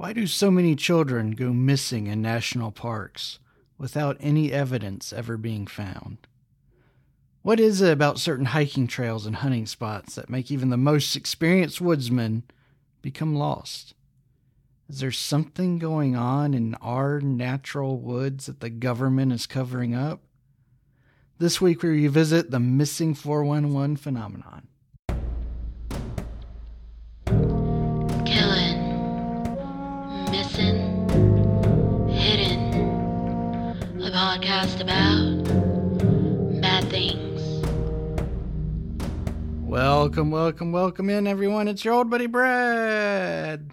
Why do so many children go missing in national parks without any evidence ever being found? What is it about certain hiking trails and hunting spots that make even the most experienced woodsman become lost? Is there something going on in our natural woods that the government is covering up? This week we revisit the missing 411 phenomenon. Podcast about bad things. Welcome, welcome, welcome in, everyone. It's your old buddy Brad.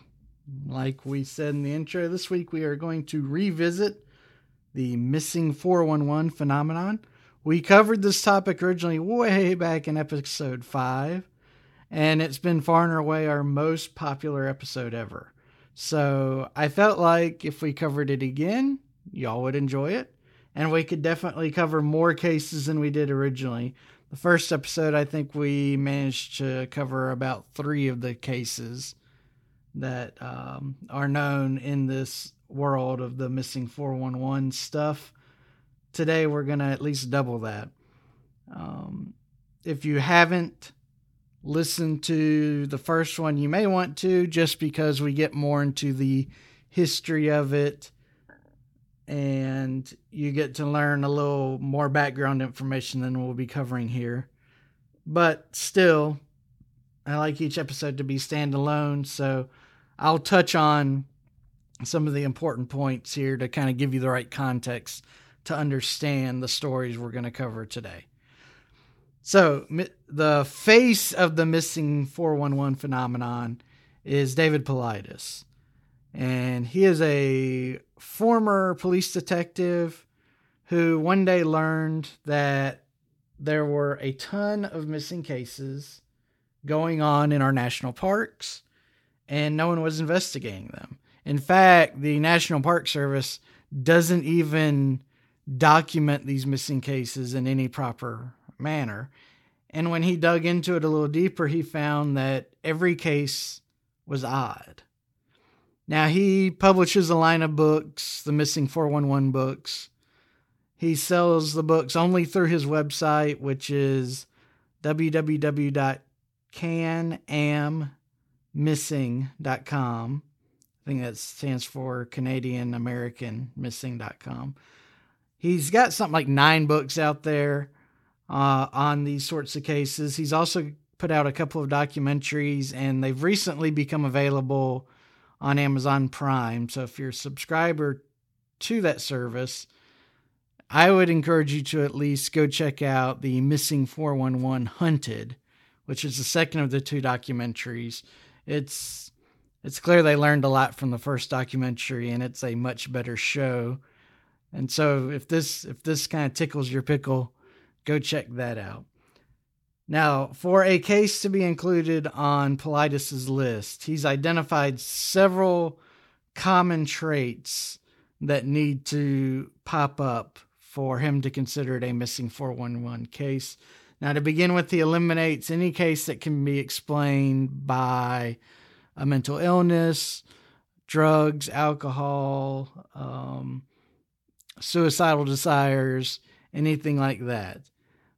Like we said in the intro, this week we are going to revisit the missing 411 phenomenon. We covered this topic originally way back in episode 5, and it's been far and away our most popular episode ever. So I felt like if we covered it again, y'all would enjoy it and we could definitely cover more cases than we did originally. The first episode, I think we managed to cover about three of the cases that um, are known in this world of the missing 411 stuff. Today, we're going to at least double that. Um, if you haven't listened to the first one, you may want to just because we get more into the history of it and you get to learn a little more background information than we'll be covering here. But still, I like each episode to be standalone, so I'll touch on some of the important points here to kind of give you the right context to understand the stories we're going to cover today. So, the face of the missing 411 phenomenon is David Paulides and he is a former police detective who one day learned that there were a ton of missing cases going on in our national parks and no one was investigating them. In fact, the National Park Service doesn't even document these missing cases in any proper manner. And when he dug into it a little deeper, he found that every case was odd. Now he publishes a line of books, the Missing 411 books. He sells the books only through his website, which is www.canammissing.com. I think that stands for Canadian American Missing.com. He's got something like nine books out there uh, on these sorts of cases. He's also put out a couple of documentaries, and they've recently become available on Amazon Prime. So if you're a subscriber to that service, I would encourage you to at least go check out the Missing 411 Hunted, which is the second of the two documentaries. It's it's clear they learned a lot from the first documentary and it's a much better show. And so if this if this kind of tickles your pickle, go check that out. Now, for a case to be included on Paulides' list, he's identified several common traits that need to pop up for him to consider it a missing 411 case. Now, to begin with, he eliminates any case that can be explained by a mental illness, drugs, alcohol, um, suicidal desires, anything like that.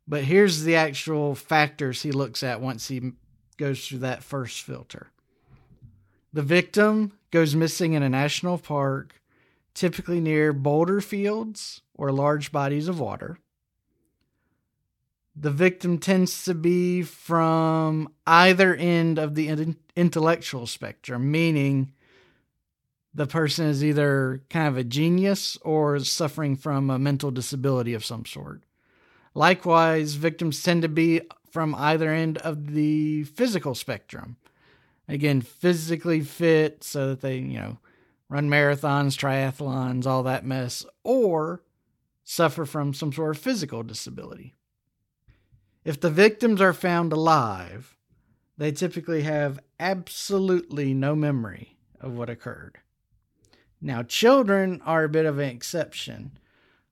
But here's the actual factors he looks at once he goes through that first filter. The victim goes missing in a national park, typically near boulder fields or large bodies of water. The victim tends to be from either end of the intellectual spectrum, meaning the person is either kind of a genius or is suffering from a mental disability of some sort. Likewise, victims tend to be from either end of the physical spectrum. Again, physically fit so that they, you know, run marathons, triathlons, all that mess, or suffer from some sort of physical disability. If the victims are found alive, they typically have absolutely no memory of what occurred. Now, children are a bit of an exception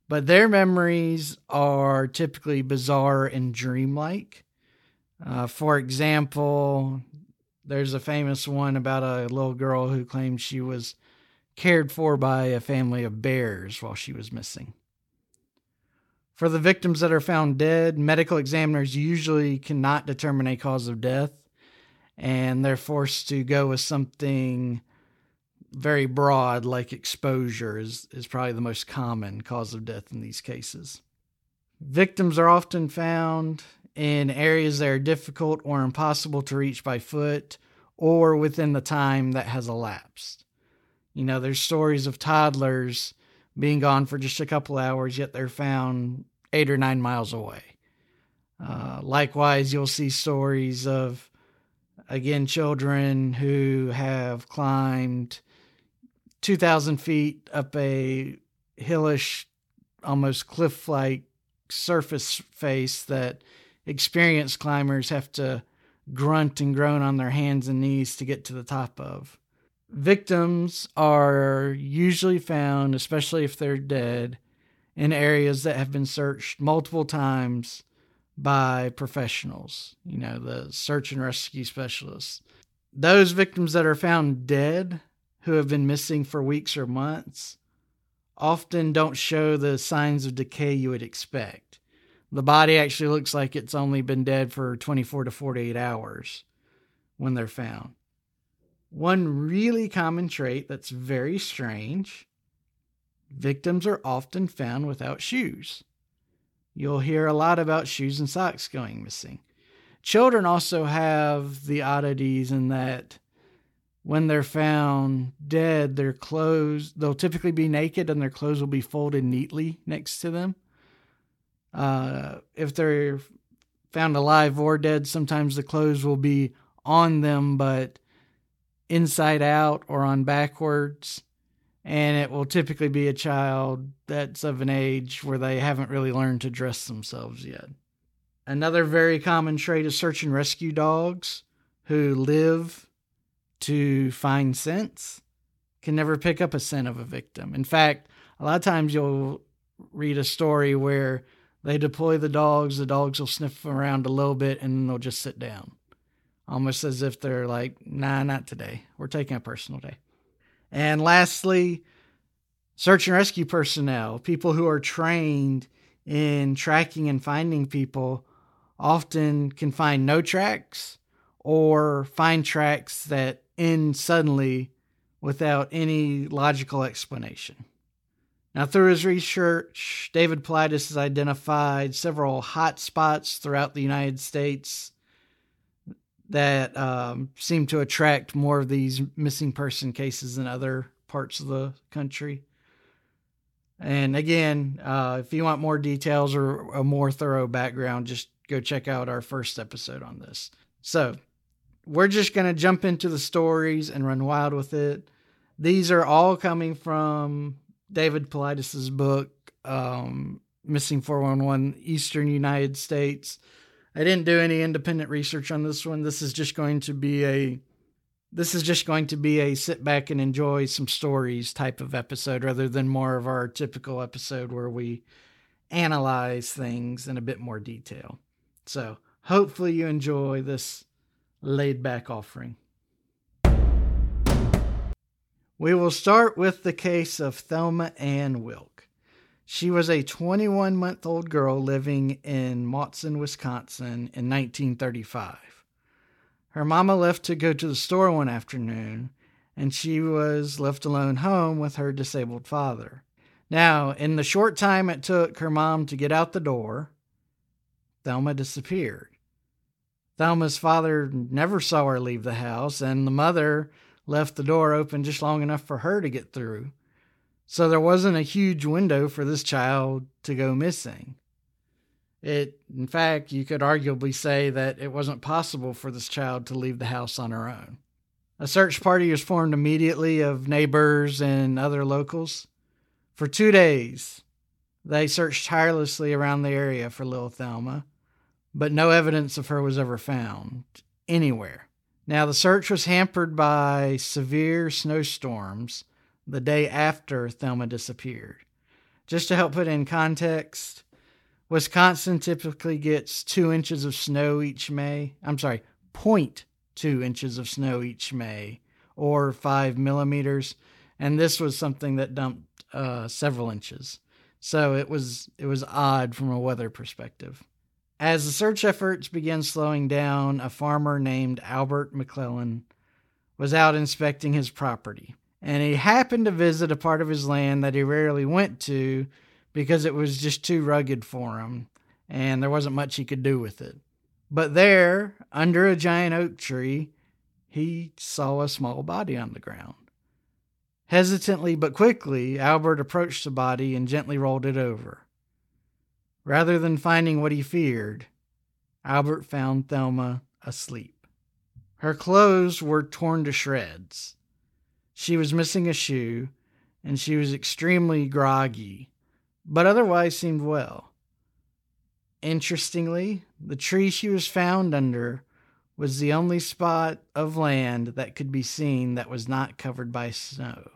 but their memories are typically bizarre and dreamlike. Uh, for example, There's a famous one about a little girl who claimed she was cared for by a family of bears while she was missing. For the victims that are found dead, medical examiners usually cannot determine a cause of death, and they're forced to go with something very broad, like exposure, is, is probably the most common cause of death in these cases. Victims are often found in areas that are difficult or impossible to reach by foot or within the time that has elapsed. You know, there's stories of toddlers being gone for just a couple hours, yet they're found eight or nine miles away. Uh, likewise, you'll see stories of, again, children who have climbed 2,000 feet up a hillish, almost cliff like surface face that experienced climbers have to grunt and groan on their hands and knees to get to the top of. Victims are usually found, especially if they're dead, in areas that have been searched multiple times by professionals, you know, the search and rescue specialists. Those victims that are found dead, who have been missing for weeks or months, often don't show the signs of decay you would expect. The body actually looks like it's only been dead for 24 to 48 hours when they're found. One really common trait that's very strange victims are often found without shoes. You'll hear a lot about shoes and socks going missing. Children also have the oddities in that when they're found dead, their clothes, they'll typically be naked and their clothes will be folded neatly next to them. Uh, if they're found alive or dead, sometimes the clothes will be on them, but inside out or on backwards. And it will typically be a child that's of an age where they haven't really learned to dress themselves yet. Another very common trait is search and rescue dogs who live to find scents can never pick up a scent of a victim. In fact, a lot of times you'll read a story where they deploy the dogs, the dogs will sniff around a little bit and they'll just sit down almost as if they're like, nah, not today. We're taking a personal day. And lastly, search and rescue personnel, people who are trained in tracking and finding people, often can find no tracks or find tracks that end suddenly without any logical explanation. Now, through his research, David Paulides has identified several hot spots throughout the United States that um, seem to attract more of these missing person cases than other parts of the country. And again, uh, if you want more details or a more thorough background, just go check out our first episode on this. So, we're just going to jump into the stories and run wild with it. These are all coming from David Paulides' book, um, Missing 411 Eastern United States. I didn't do any independent research on this one. This is just going to be a this is just going to be a sit back and enjoy some stories type of episode rather than more of our typical episode where we analyze things in a bit more detail. So, hopefully you enjoy this laid back offering. We will start with the case of Thelma Ann Wilk. She was a 21 month old girl living in Matson, Wisconsin in 1935. Her mama left to go to the store one afternoon, and she was left alone home with her disabled father. Now, in the short time it took her mom to get out the door, Thelma disappeared. Thelma's father never saw her leave the house, and the mother left the door open just long enough for her to get through. So there wasn't a huge window for this child to go missing. It, in fact, you could arguably say that it wasn't possible for this child to leave the house on her own. A search party was formed immediately of neighbors and other locals. For two days, they searched tirelessly around the area for little Thelma, but no evidence of her was ever found anywhere. Now, the search was hampered by severe snowstorms the day after Thelma disappeared. Just to help put in context, Wisconsin typically gets two inches of snow each May. I'm sorry, two inches of snow each May, or five millimeters, and this was something that dumped uh, several inches. So it was it was odd from a weather perspective. As the search efforts began slowing down, a farmer named Albert McClellan was out inspecting his property, and he happened to visit a part of his land that he rarely went to because it was just too rugged for him and there wasn't much he could do with it. But there, under a giant oak tree, he saw a small body on the ground. Hesitantly but quickly, Albert approached the body and gently rolled it over. Rather than finding what he feared, Albert found Thelma asleep. Her clothes were torn to shreds. She was missing a shoe, and she was extremely groggy, but otherwise seemed well. Interestingly, the tree she was found under was the only spot of land that could be seen that was not covered by snow.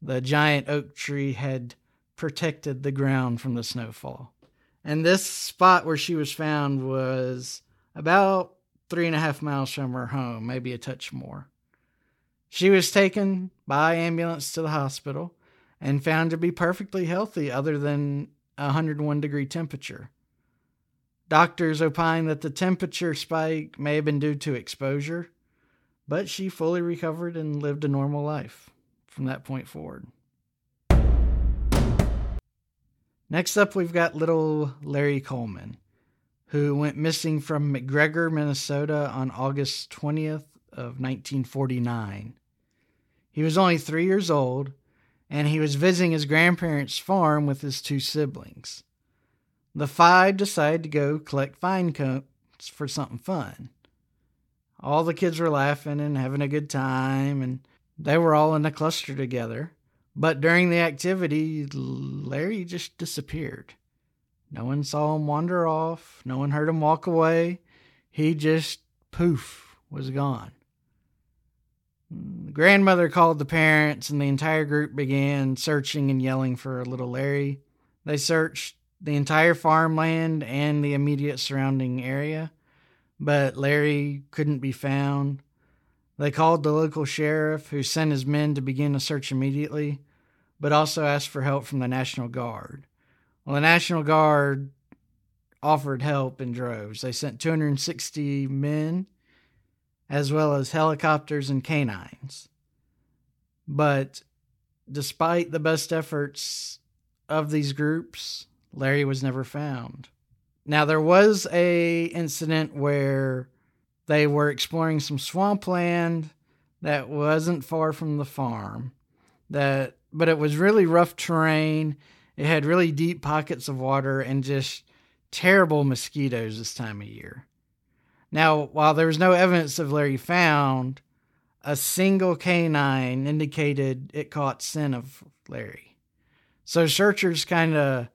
The giant oak tree had protected the ground from the snowfall. And this spot where she was found was about three and a half miles from her home, maybe a touch more. She was taken by ambulance to the hospital and found to be perfectly healthy, other than a 101 degree temperature. Doctors opine that the temperature spike may have been due to exposure, but she fully recovered and lived a normal life from that point forward. Next up, we've got little Larry Coleman, who went missing from McGregor, Minnesota on August 20th of 1949. He was only three years old, and he was visiting his grandparents' farm with his two siblings. The five decided to go collect fine cones for something fun. All the kids were laughing and having a good time, and they were all in a cluster together. But during the activity, Larry just disappeared. No one saw him wander off, no one heard him walk away. He just poof was gone. The grandmother called the parents, and the entire group began searching and yelling for little Larry. They searched the entire farmland and the immediate surrounding area, but Larry couldn't be found. They called the local sheriff, who sent his men to begin a search immediately, but also asked for help from the National Guard. Well, the National Guard offered help in droves. They sent 260 men, as well as helicopters and canines. But despite the best efforts of these groups, Larry was never found. Now there was a incident where they were exploring some swampland that wasn't far from the farm. That but it was really rough terrain. It had really deep pockets of water and just terrible mosquitoes this time of year. Now, while there was no evidence of Larry found, a single canine indicated it caught scent of Larry. So searchers kind of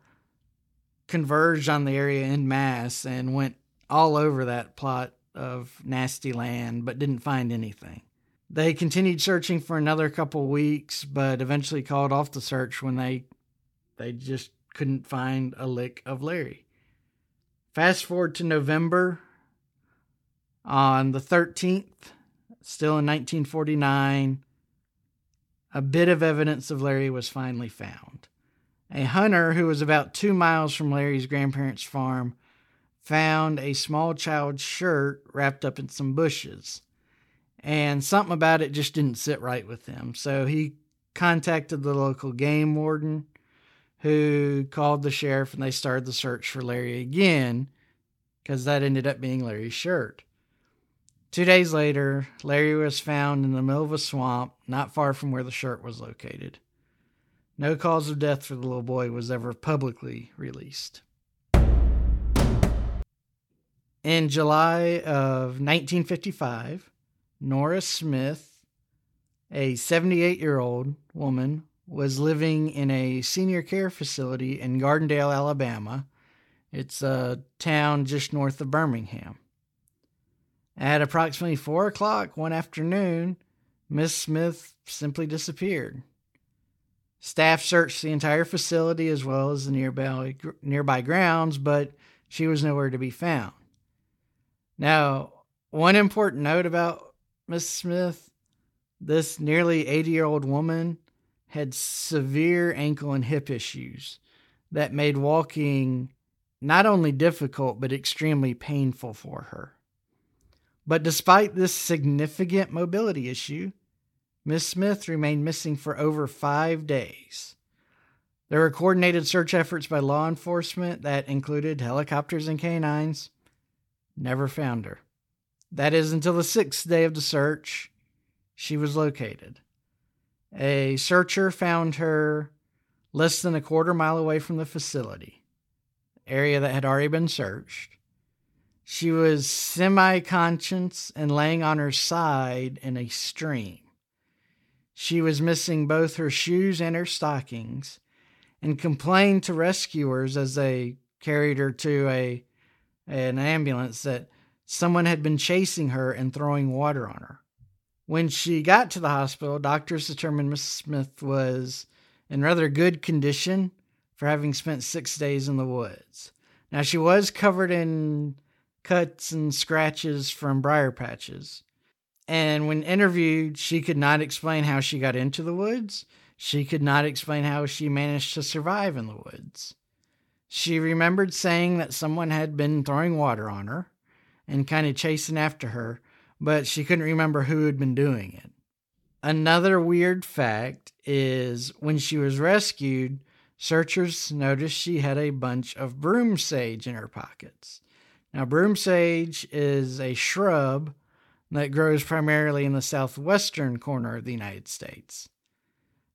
converged on the area in mass and went all over that plot of nasty land, but didn't find anything. They continued searching for another couple weeks, but eventually called off the search when they they just couldn't find a lick of Larry. Fast forward to November on the 13th, still in 1949, a bit of evidence of Larry was finally found. A hunter who was about two miles from Larry's grandparents' farm found a small child's shirt wrapped up in some bushes. And something about it just didn't sit right with him. So he contacted the local game warden, who called the sheriff, and they started the search for Larry again because that ended up being Larry's shirt. Two days later, Larry was found in the middle of a swamp not far from where the shirt was located. No cause of death for the little boy was ever publicly released. In July of 1955, Nora Smith, a 78 year old woman, was living in a senior care facility in Gardendale, Alabama. It's a town just north of Birmingham. At approximately 4 o'clock one afternoon, Miss Smith simply disappeared. Staff searched the entire facility as well as the nearby, nearby grounds, but she was nowhere to be found. Now, one important note about Miss Smith this nearly 80 year old woman had severe ankle and hip issues that made walking not only difficult but extremely painful for her. But despite this significant mobility issue, Miss Smith remained missing for over five days. There were coordinated search efforts by law enforcement that included helicopters and canines. Never found her. That is until the sixth day of the search, she was located. A searcher found her less than a quarter mile away from the facility, area that had already been searched. She was semi conscious and laying on her side in a stream. She was missing both her shoes and her stockings and complained to rescuers as they carried her to a an ambulance that someone had been chasing her and throwing water on her. When she got to the hospital, doctors determined Miss Smith was in rather good condition for having spent six days in the woods. Now, she was covered in cuts and scratches from briar patches. And when interviewed, she could not explain how she got into the woods. She could not explain how she managed to survive in the woods. She remembered saying that someone had been throwing water on her and kind of chasing after her, but she couldn't remember who had been doing it. Another weird fact is when she was rescued, searchers noticed she had a bunch of broom sage in her pockets. Now, broom sage is a shrub that grows primarily in the southwestern corner of the United States.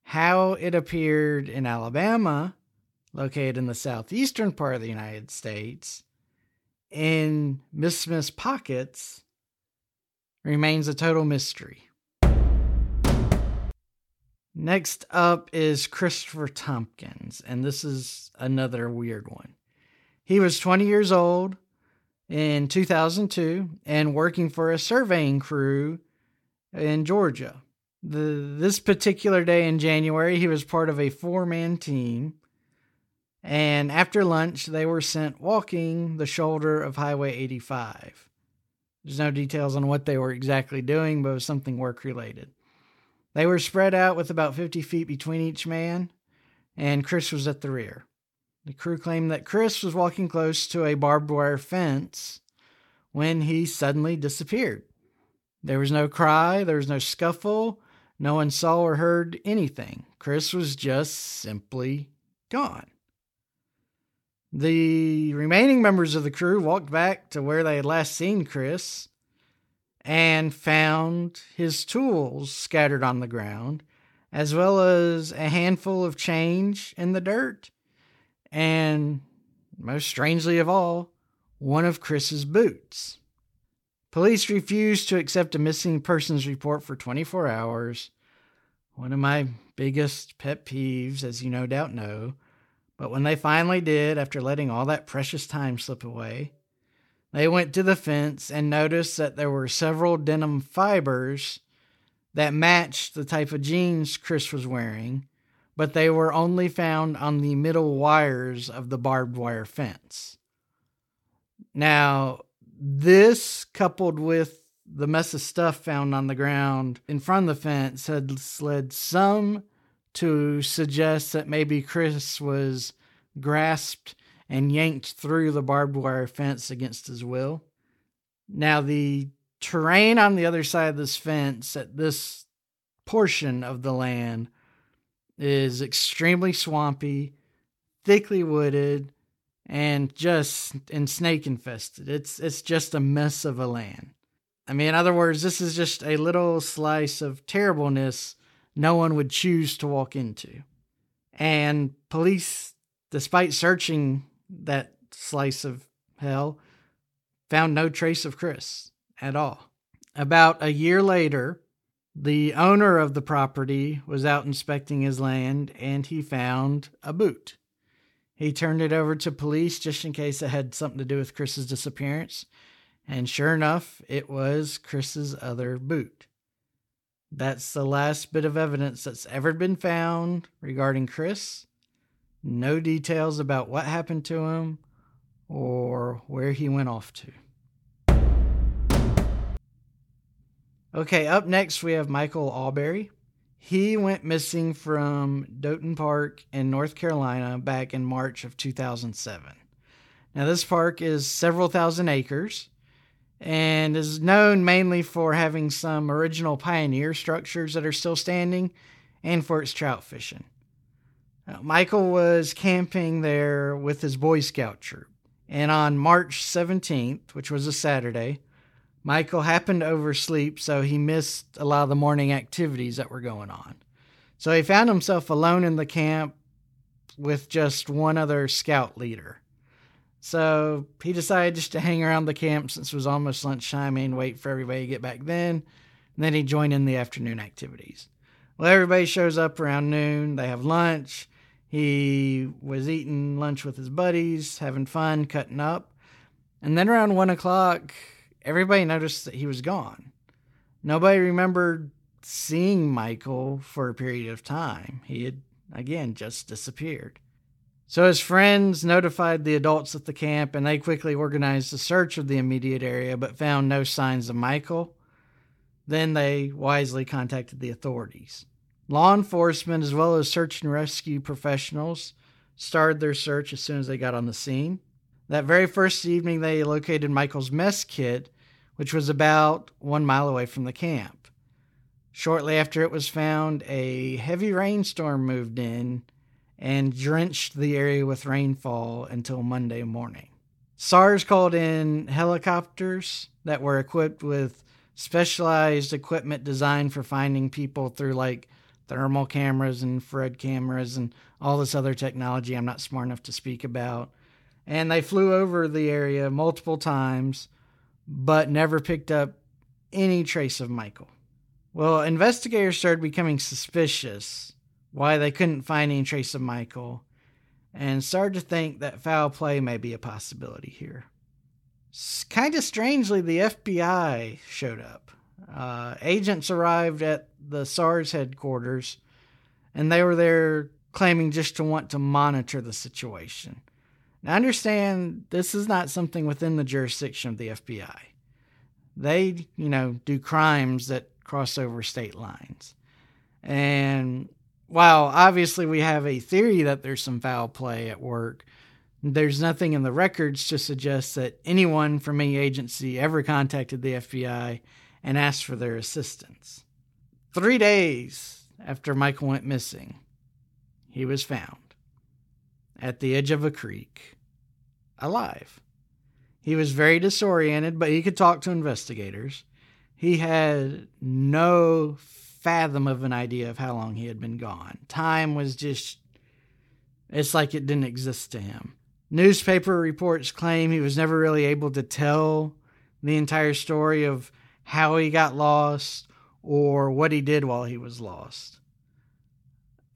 How it appeared in Alabama, located in the southeastern part of the United States, in Miss Smith's pockets remains a total mystery. Next up is Christopher Tompkins, and this is another weird one. He was 20 years old in 2002 and working for a surveying crew in Georgia. The, this particular day in January, he was part of a four man team and after lunch, they were sent walking the shoulder of Highway 85. There's no details on what they were exactly doing, but it was something work related. They were spread out with about 50 feet between each man, and Chris was at the rear. The crew claimed that Chris was walking close to a barbed wire fence when he suddenly disappeared. There was no cry, there was no scuffle, no one saw or heard anything. Chris was just simply gone. The remaining members of the crew walked back to where they had last seen Chris and found his tools scattered on the ground, as well as a handful of change in the dirt, and most strangely of all, one of Chris's boots. Police refused to accept a missing persons report for 24 hours. One of my biggest pet peeves, as you no doubt know, but when they finally did, after letting all that precious time slip away, they went to the fence and noticed that there were several denim fibers that matched the type of jeans Chris was wearing, but they were only found on the middle wires of the barbed wire fence. Now, this coupled with the mess of stuff found on the ground in front of the fence had led some to suggest that maybe Chris was grasped and yanked through the barbed wire fence against his will. Now, the terrain on the other side of this fence at this portion of the land is extremely swampy, thickly wooded, and just and snake infested. It's it's just a mess of a land. I mean, in other words, this is just a little slice of terribleness no one would choose to walk into. And police, despite searching that slice of hell, found no trace of Chris at all. About a year later, the owner of the property was out inspecting his land and he found a boot. He turned it over to police just in case it had something to do with Chris's disappearance. And sure enough, it was Chris's other boot. That's the last bit of evidence that's ever been found regarding Chris. No details about what happened to him or where he went off to. Okay, up next we have Michael Auberry. He went missing from Doughton Park in North Carolina back in March of 2007. Now, this park is several thousand acres and is known mainly for having some original pioneer structures that are still standing and for its trout fishing. Now, Michael was camping there with his Boy Scout troop, and on March 17th, which was a Saturday, Michael happened to oversleep, so he missed a lot of the morning activities that were going on. So he found himself alone in the camp with just one other scout leader. So he decided just to hang around the camp since it was almost lunchtime and wait for everybody to get back then. And then he joined in the afternoon activities. Well, everybody shows up around noon. They have lunch. He was eating lunch with his buddies, having fun, cutting up. And then around one o'clock, everybody noticed that he was gone. Nobody remembered seeing Michael for a period of time. He had, again, just disappeared. So his friends notified the adults at the camp and they quickly organized a search of the immediate area but found no signs of Michael. Then they wisely contacted the authorities. Law enforcement, as well as search and rescue professionals, started their search as soon as they got on the scene. That very first evening, they located Michael's mess kit, which was about one mile away from the camp. Shortly after it was found, a heavy rainstorm moved in and drenched the area with rainfall until Monday morning. SARS called in helicopters that were equipped with specialized equipment designed for finding people through like thermal cameras and infrared cameras and all this other technology I'm not smart enough to speak about. And they flew over the area multiple times, but never picked up any trace of Michael. Well, investigators started becoming suspicious why they couldn't find any trace of Michael and started to think that foul play may be a possibility here. Kind of strangely, the FBI showed up. Uh, agents arrived at the SARS headquarters and they were there claiming just to want to monitor the situation. Now, understand this is not something within the jurisdiction of the FBI. They, you know, do crimes that cross over state lines. And while obviously we have a theory that there's some foul play at work, there's nothing in the records to suggest that anyone from any agency ever contacted the FBI and asked for their assistance. Three days after Michael went missing, he was found at the edge of a creek, alive. He was very disoriented, but he could talk to investigators. He had no fathom of an idea of how long he had been gone. Time was just, it's like it didn't exist to him. Newspaper reports claim he was never really able to tell the entire story of how he got lost or what he did while he was lost.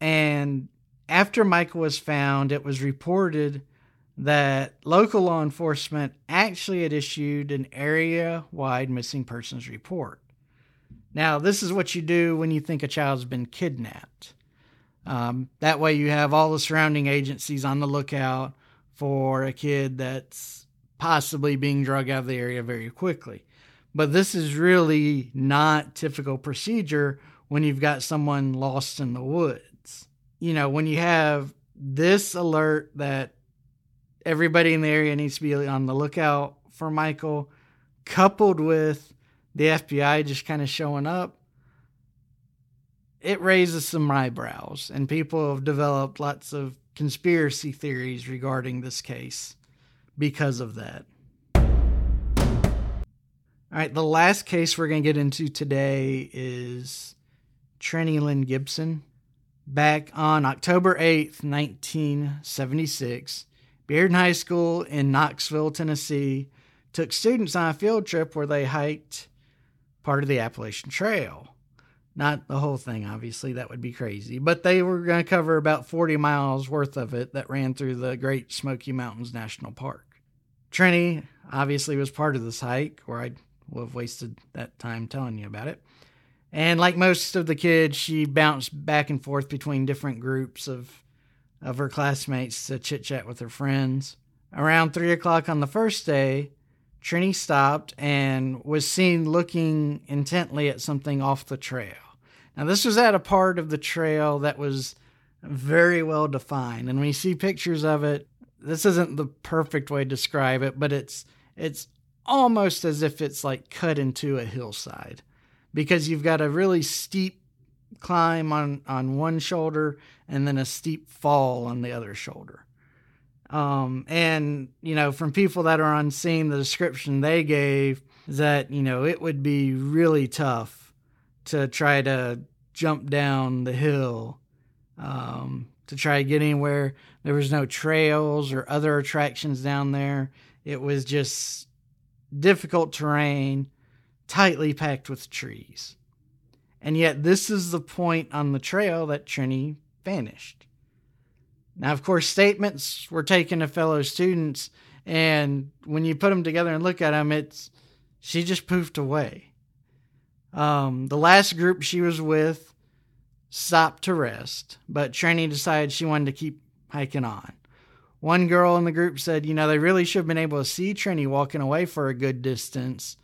And after Michael was found, it was reported that local law enforcement actually had issued an area wide missing persons report. Now, this is what you do when you think a child's been kidnapped. Um, that way, you have all the surrounding agencies on the lookout for a kid that's possibly being drug out of the area very quickly. But this is really not typical procedure when you've got someone lost in the woods. You know, when you have this alert that everybody in the area needs to be on the lookout for Michael, coupled with the FBI just kind of showing up, it raises some eyebrows, and people have developed lots of conspiracy theories regarding this case because of that. All right, the last case we're going to get into today is Trenny Lynn Gibson. Back on October 8th, 1976, Bearden High School in Knoxville, Tennessee, took students on a field trip where they hiked part of the Appalachian Trail. Not the whole thing, obviously, that would be crazy, but they were going to cover about 40 miles worth of it that ran through the Great Smoky Mountains National Park. Trenny obviously was part of this hike, or I would have wasted that time telling you about it. And like most of the kids, she bounced back and forth between different groups of of her classmates to chit chat with her friends. Around three o'clock on the first day, Trini stopped and was seen looking intently at something off the trail. Now, this was at a part of the trail that was very well defined. And when you see pictures of it, this isn't the perfect way to describe it, but it's it's almost as if it's like cut into a hillside because you've got a really steep climb on on one shoulder and then a steep fall on the other shoulder. Um, and you know, from people that are on scene, the description they gave is that you know it would be really tough to try to jump down the hill um, to try to get anywhere. There was no trails or other attractions down there. It was just difficult terrain, tightly packed with trees. And yet, this is the point on the trail that Trini vanished. Now, of course, statements were taken of fellow students, and when you put them together and look at them, it's she just poofed away. Um, the last group she was with stopped to rest, but Trini decided she wanted to keep hiking on. One girl in the group said, you know, they really should have been able to see Trini walking away for a good distance.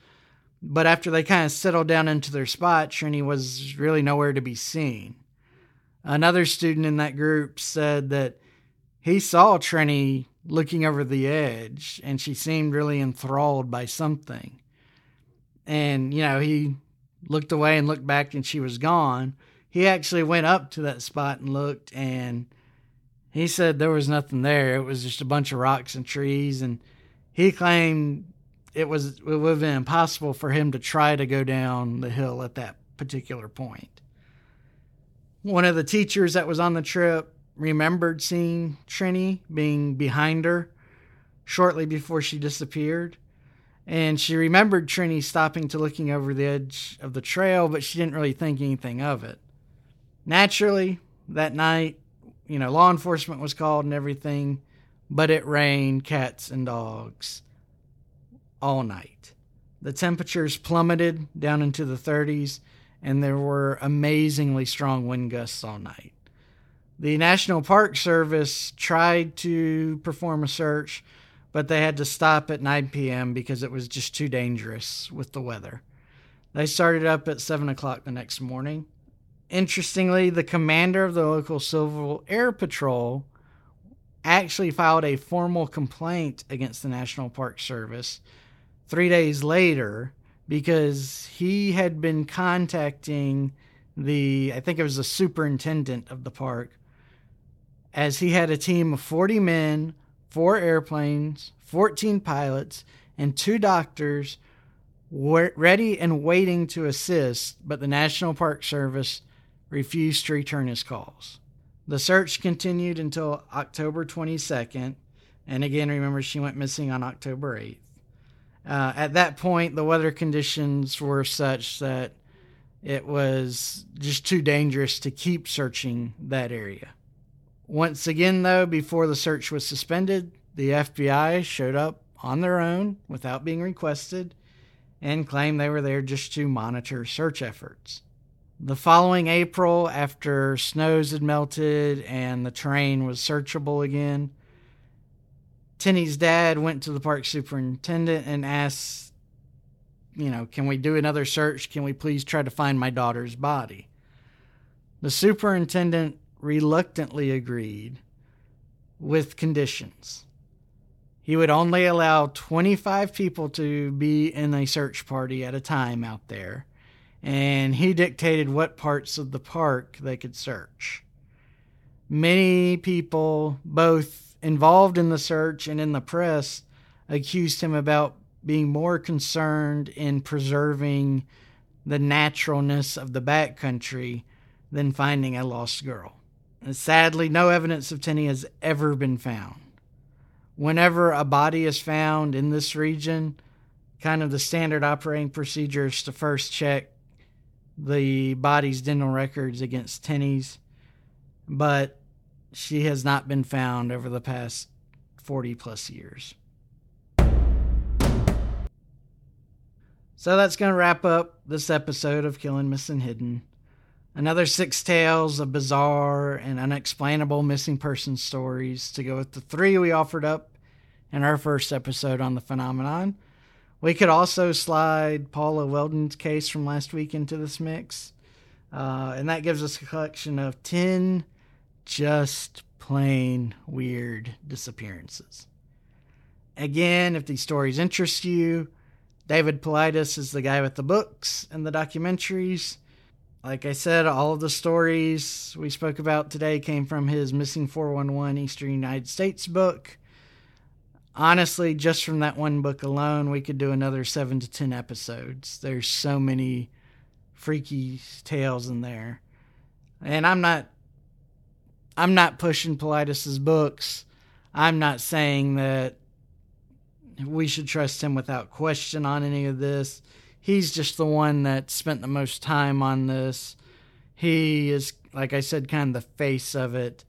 But after they kind of settled down into their spot, Trini was really nowhere to be seen. Another student in that group said that he saw Trini looking over the edge and she seemed really enthralled by something. And, you know, he looked away and looked back and she was gone. He actually went up to that spot and looked and he said there was nothing there. It was just a bunch of rocks and trees and he claimed it was it would have been impossible for him to try to go down the hill at that particular point. One of the teachers that was on the trip remembered seeing Trini being behind her shortly before she disappeared. And she remembered Trini stopping to looking over the edge of the trail, but she didn't really think anything of it. Naturally, that night, you know, law enforcement was called and everything, but it rained cats and dogs all night. The temperatures plummeted down into the 30s, and there were amazingly strong wind gusts all night. The National Park Service tried to perform a search, but they had to stop at 9 p.m. because it was just too dangerous with the weather. They started up at 7 o'clock the next morning. Interestingly, the commander of the local Civil Air Patrol actually filed a formal complaint against the National Park Service three days later because he had been contacting the, I think it was the superintendent of the park, as he had a team of 40 men, four airplanes, 14 pilots, and two doctors ready and waiting to assist, but the National Park Service refused to return his calls. The search continued until October 22nd, and again, remember, she went missing on October 8th. Uh, at that point, the weather conditions were such that it was just too dangerous to keep searching that area. Once again, though, before the search was suspended, the FBI showed up on their own without being requested and claimed they were there just to monitor search efforts. The following April, after snows had melted and the terrain was searchable again, Trenny's dad went to the park superintendent and asked, you know, can we do another search? Can we please try to find my daughter's body? The superintendent reluctantly agreed with conditions. He would only allow 25 people to be in a search party at a time out there, and he dictated what parts of the park they could search. Many people, both involved in the search and in the press accused him about being more concerned in preserving the naturalness of the backcountry than finding a lost girl. And sadly, no evidence of Trenny has ever been found. Whenever a body is found in this region, kind of the standard operating procedure is to first check the body's dental records against Trenny's. But she has not been found over the past 40 plus years. So that's going to wrap up this episode of Killing Missing Hidden. Another six tales of bizarre and unexplainable missing person stories to go with the three we offered up in our first episode on the phenomenon. We could also slide Paula Welden's case from last week into this mix. Uh, and that gives us a collection of 10 just plain weird disappearances. Again, if these stories interest you, David Paulides is the guy with the books and the documentaries. Like I said, all of the stories we spoke about today came from his Missing 411 Eastern United States book. Honestly, just from that one book alone, we could do another seven to 10 episodes. There's so many freaky tales in there. And I'm not I'm not pushing Paulides's books. I'm not saying that we should trust him without question on any of this. He's just the one that spent the most time on this. He is, like I said, kind of the face of it,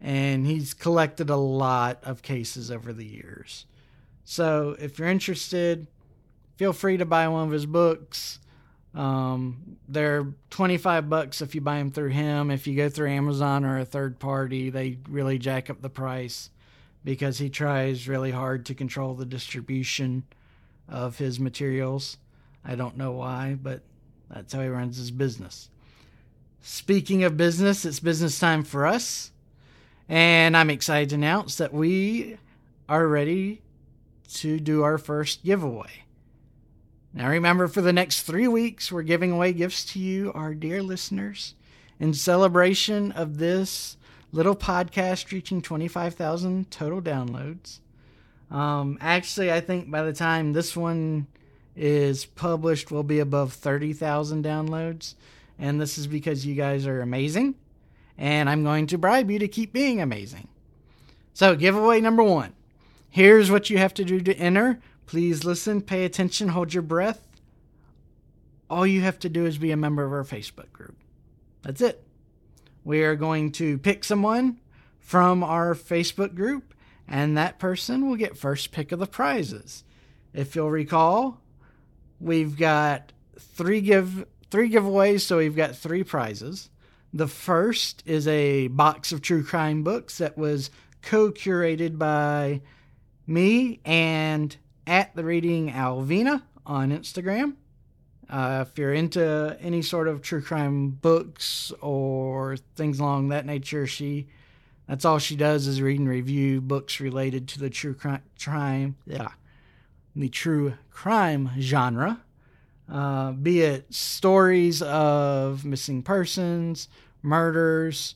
and he's collected a lot of cases over the years. So if you're interested, feel free to buy one of his books. Um, they're 25 bucks if you buy them through him. If you go through Amazon or a third party, they really jack up the price because he tries really hard to control the distribution of his materials. I don't know why, but that's how he runs his business. Speaking of business, it's business time for us. And I'm excited to announce that we are ready to do our first giveaway. Now, remember, for the next three weeks, we're giving away gifts to you, our dear listeners, in celebration of this little podcast reaching 25,000 total downloads. Um, actually, I think by the time this one is published, we'll be above 30,000 downloads. And this is because you guys are amazing. And I'm going to bribe you to keep being amazing. So, giveaway number one. Here's what you have to do to enter. Please listen, pay attention, hold your breath. All you have to do is be a member of our Facebook group. That's it. We are going to pick someone from our Facebook group, and that person will get first pick of the prizes. If you'll recall, we've got three give three giveaways, so we've got three prizes. The first is a box of true crime books that was co-curated by me and at the reading Alvina on Instagram. Uh, if you're into any sort of true crime books or things along that nature, she that's all she does is read and review books related to the true crime, yeah, the true crime genre. Uh, be it stories of missing persons, murders,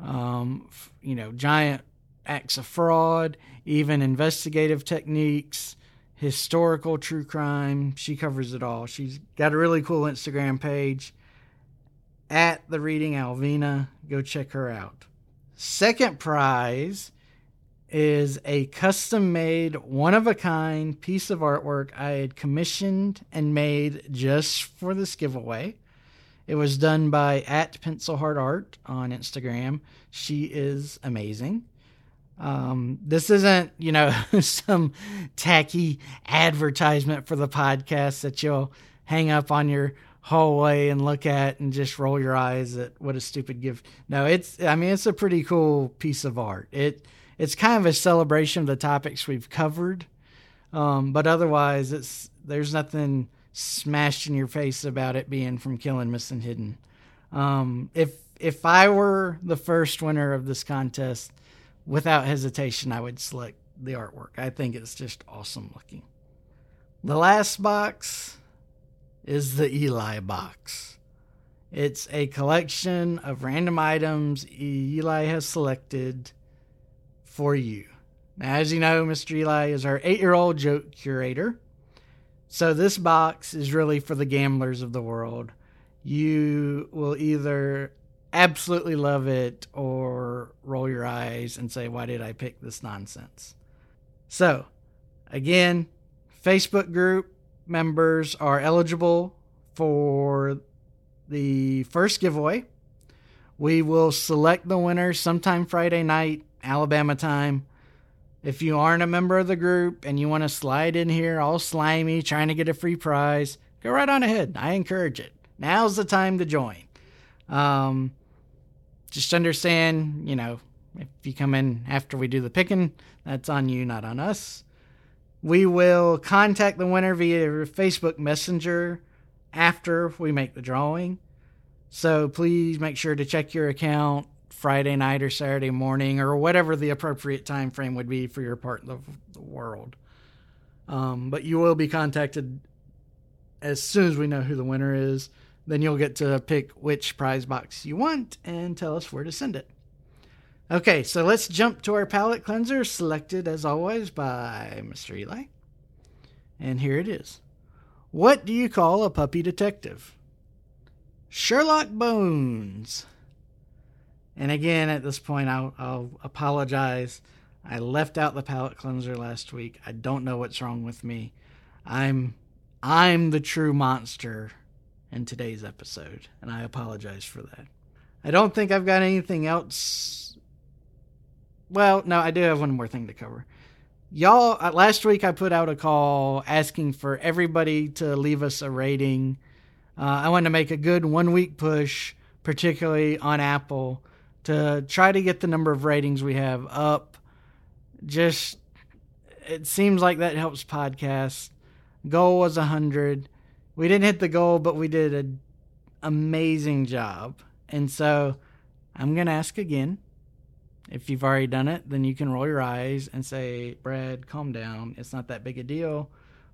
um, you know, giant acts of fraud, even investigative techniques, historical true crime. She covers it all. She's got a really cool Instagram page at the Reading Alvina. Go check her out. Second prize is a custom made, one of a kind piece of artwork I had commissioned and made just for this giveaway. It was done by at Pencil Heart Art on Instagram. She is amazing. Um, this isn't, you know, some tacky advertisement for the podcast that you'll hang up on your hallway and look at and just roll your eyes at what a stupid gift. No, it's, I mean, it's a pretty cool piece of art. It, it's kind of a celebration of the topics we've covered. Um, but otherwise, it's, there's nothing smashed in your face about it being from Killing Missing Hidden. Um, if, if I were the first winner of this contest, without hesitation, I would select the artwork. I think it's just awesome looking. The last box is the Eli box. It's a collection of random items Eli has selected for you. Now, as you know, Mr. Eli is our eight year old joke curator. So, this box is really for the gamblers of the world. You will either absolutely love it or roll your eyes and say, Why did I pick this nonsense? So, again, Facebook group members are eligible for the first giveaway. We will select the winner sometime Friday night, Alabama time. If you aren't a member of the group and you want to slide in here all slimy, trying to get a free prize, go right on ahead. I encourage it. Now's the time to join. Um, just understand, you know, if you come in after we do the picking, that's on you, not on us. We will contact the winner via Facebook Messenger after we make the drawing. So please make sure to check your account Friday night or Saturday morning or whatever the appropriate time frame would be for your part of the world. Um, but you will be contacted as soon as we know who the winner is. Then you'll get to pick which prize box you want and tell us where to send it. Okay, so let's jump to our palate cleanser, selected as always by Mr. Eli. And here it is. What do you call a puppy detective? Sherlock Bones. And again, at this point, I'll, I'll apologize. I left out the palate cleanser last week. I don't know what's wrong with me. I'm I'm the true monster in today's episode, and I apologize for that. I don't think I've got anything else. Well, no, I do have one more thing to cover. Y'all, uh, last week I put out a call asking for everybody to leave us a rating. Uh, I want to make a good one week push, particularly on Apple, to try to get the number of ratings we have up. Just, it seems like that helps podcasts. Goal was 100. We didn't hit the goal, but we did an amazing job. And so I'm going to ask again. If you've already done it, then you can roll your eyes and say, Brad, calm down. It's not that big a deal.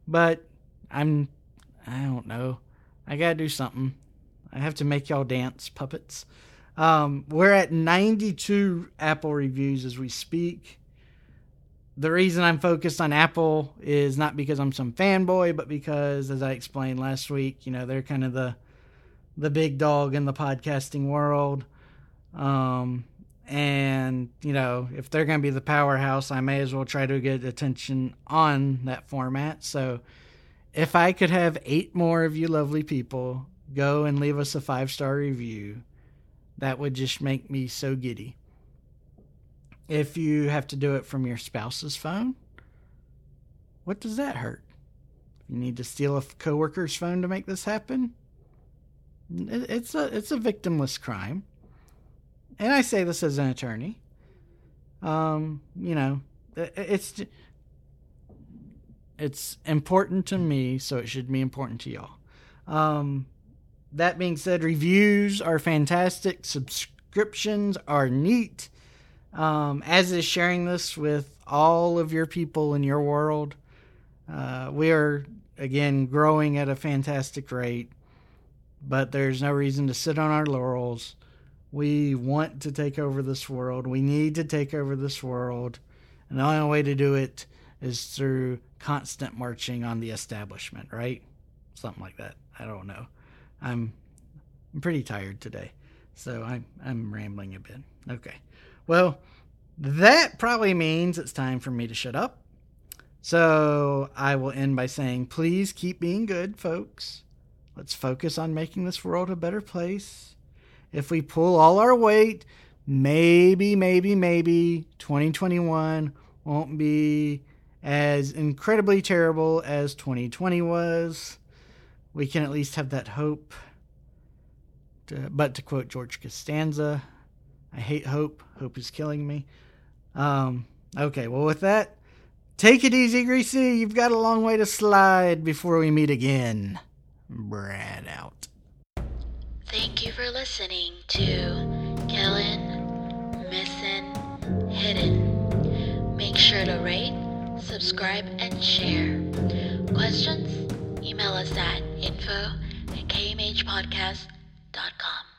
But I'm, I don't know. I got to do something. I have to make y'all dance, puppets. Um, we're at 92 Apple reviews as we speak the reason I'm focused on Apple is not because I'm some fanboy, but because, as I explained last week, you know they're kind of the the big dog in the podcasting world. Um, and you know if they're going to be the powerhouse, I may as well try to get attention on that format. So, if I could have eight more of you lovely people go and leave us a five star review, that would just make me so giddy. If you have to do it from your spouse's phone, what does that hurt? You need to steal a coworker's phone to make this happen? It's a it's a victimless crime. And I say this as an attorney. Um, you know, it's it's important to me, so it should be important to y'all. Um, that being said, reviews are fantastic. Subscriptions are neat um, as is sharing this with all of your people in your world. Uh, we are, again, growing at a fantastic rate, but there's no reason to sit on our laurels. We want to take over this world. We need to take over this world. And the only way to do it is through constant marching on the establishment, right? Something like that. I don't know. I'm I'm pretty tired today. So I'm I'm rambling a bit. Okay. Well, that probably means it's time for me to shut up. So I will end by saying, please keep being good, folks. Let's focus on making this world a better place. If we pull all our weight, maybe, maybe, maybe 2021 won't be as incredibly terrible as 2020 was. We can at least have that hope. To, but to quote George Costanza, I hate hope. Hope is killing me. Um, okay, well, with that, take it easy, Greasy. You've got a long way to slide before we meet again. Brad out. Thank you for listening to Killing, Missing, Hidden. Make sure to rate, subscribe, and share. Questions? Email us at info at kmhpodcast.com.